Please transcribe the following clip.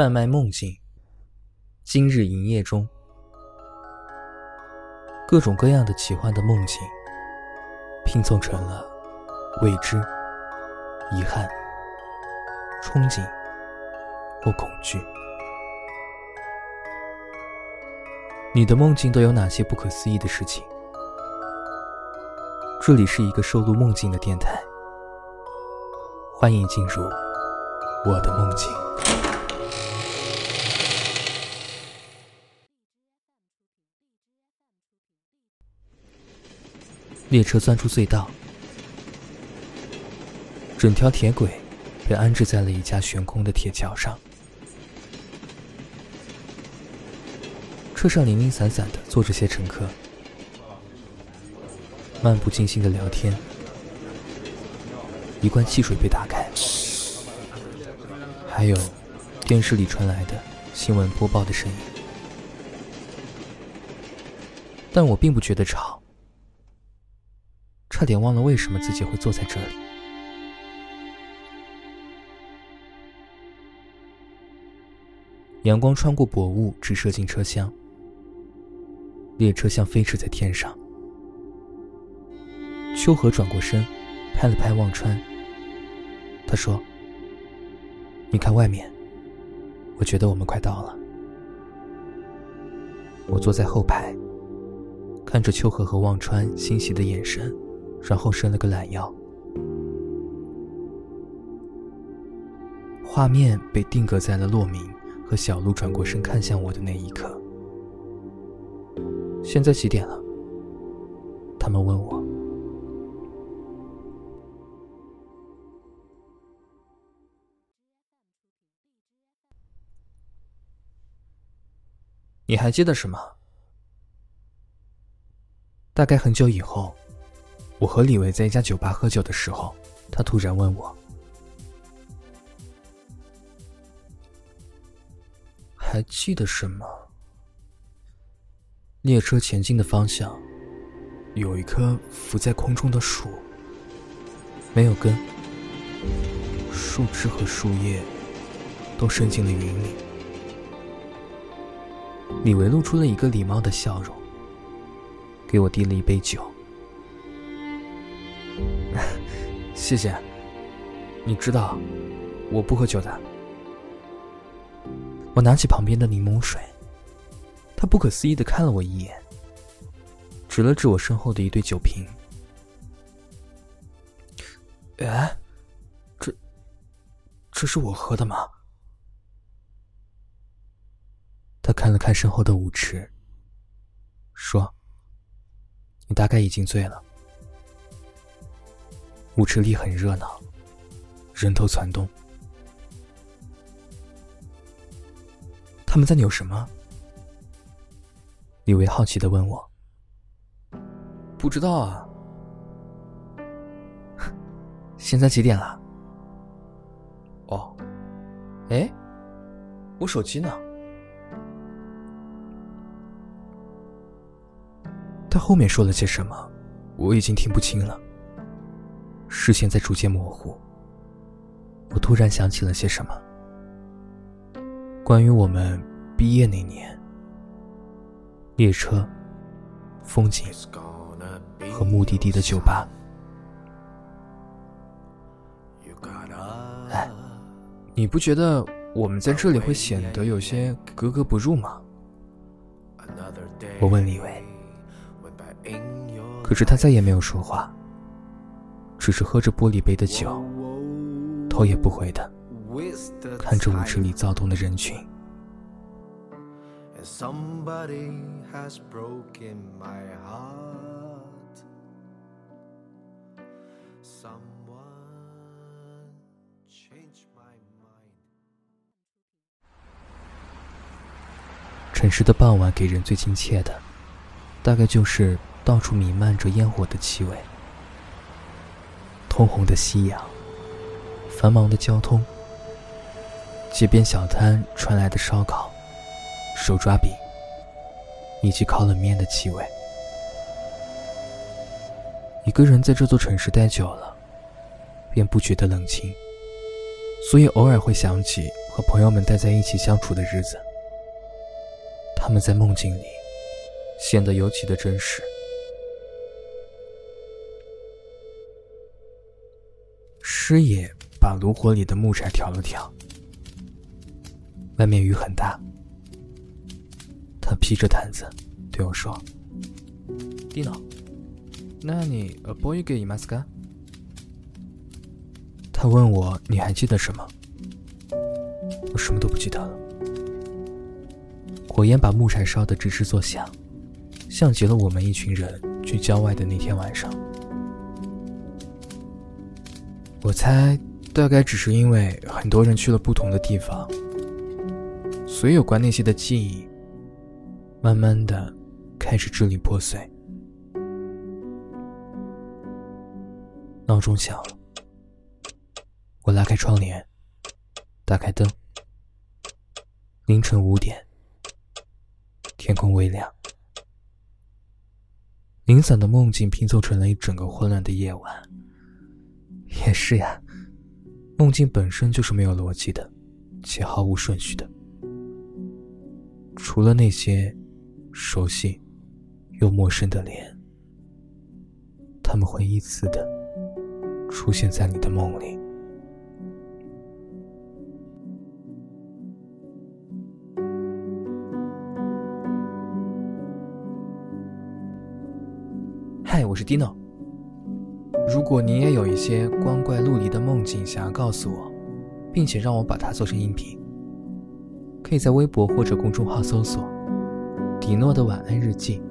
贩卖梦境。今日营业中，各种各样的奇幻的梦境拼凑成了未知、遗憾、憧憬或恐惧。你的梦境都有哪些不可思议的事情？这里是一个收录梦境的电台，欢迎进入我的梦境。列车钻出隧道，整条铁轨被安置在了一架悬空的铁桥上。车上零零散散的坐着些乘客，漫不经心的聊天。一罐汽水被打开，还有电视里传来的新闻播报的声音，但我并不觉得吵，差点忘了为什么自己会坐在这里。阳光穿过薄雾，直射进车厢。列车像飞驰在天上。秋荷转过身，拍了拍忘川。他说：“你看外面，我觉得我们快到了。”我坐在后排，看着秋荷和忘川欣喜的眼神，然后伸了个懒腰。画面被定格在了洛明和小鹿转过身看向我的那一刻。现在几点了？他们问我。你还记得什么？大概很久以后，我和李维在一家酒吧喝酒的时候，他突然问我：“还记得什么？”列车前进的方向，有一棵浮在空中的树，没有根，树枝和树叶都伸进了云里。李维露出了一个礼貌的笑容，给我递了一杯酒。谢谢。你知道，我不喝酒的。我拿起旁边的柠檬水。他不可思议的看了我一眼，指了指我身后的一堆酒瓶。哎，这，这是我喝的吗？他看了看身后的舞池，说：“你大概已经醉了。”舞池里很热闹，人头攒动。他们在扭什么？李维好奇的问我：“不知道啊，现在几点了？”哦，哎，我手机呢？他后面说了些什么，我已经听不清了。视线在逐渐模糊，我突然想起了些什么，关于我们毕业那年。列车、风景和目的地的酒吧。哎，你不觉得我们在这里会显得有些格格不入吗？我问李维，可是他再也没有说话，只是喝着玻璃杯的酒，头也不回的看着舞池里躁动的人群。城市的傍晚给人最亲切的大概就是到处弥漫着烟火的气味通红的夕阳繁忙的交通街边小摊传来的烧烤手抓饼，以及烤冷面的气味。一个人在这座城市待久了，便不觉得冷清，所以偶尔会想起和朋友们待在一起相处的日子，他们在梦境里显得尤其的真实。师爷把炉火里的木柴挑了挑，外面雨很大。他披着毯子对我说：“蒂诺，那你呃，播一个伊玛斯卡？”他问我：“你还记得什么？”我什么都不记得了。火焰把木柴烧得吱吱作响，像极了我们一群人去郊外的那天晚上。我猜，大概只是因为很多人去了不同的地方，所以有关那些的记忆，慢慢的开始支离破碎。闹钟响了。我拉开窗帘，打开灯。凌晨五点，天空微亮。零散的梦境拼凑成了一整个混乱的夜晚。也是呀，梦境本身就是没有逻辑的，且毫无顺序的。除了那些熟悉又陌生的脸，他们会依次的出现在你的梦里。嗨，我是 Dino。如果你也有一些光怪陆离的梦境想要告诉我，并且让我把它做成音频，可以在微博或者公众号搜索“迪诺的晚安日记”，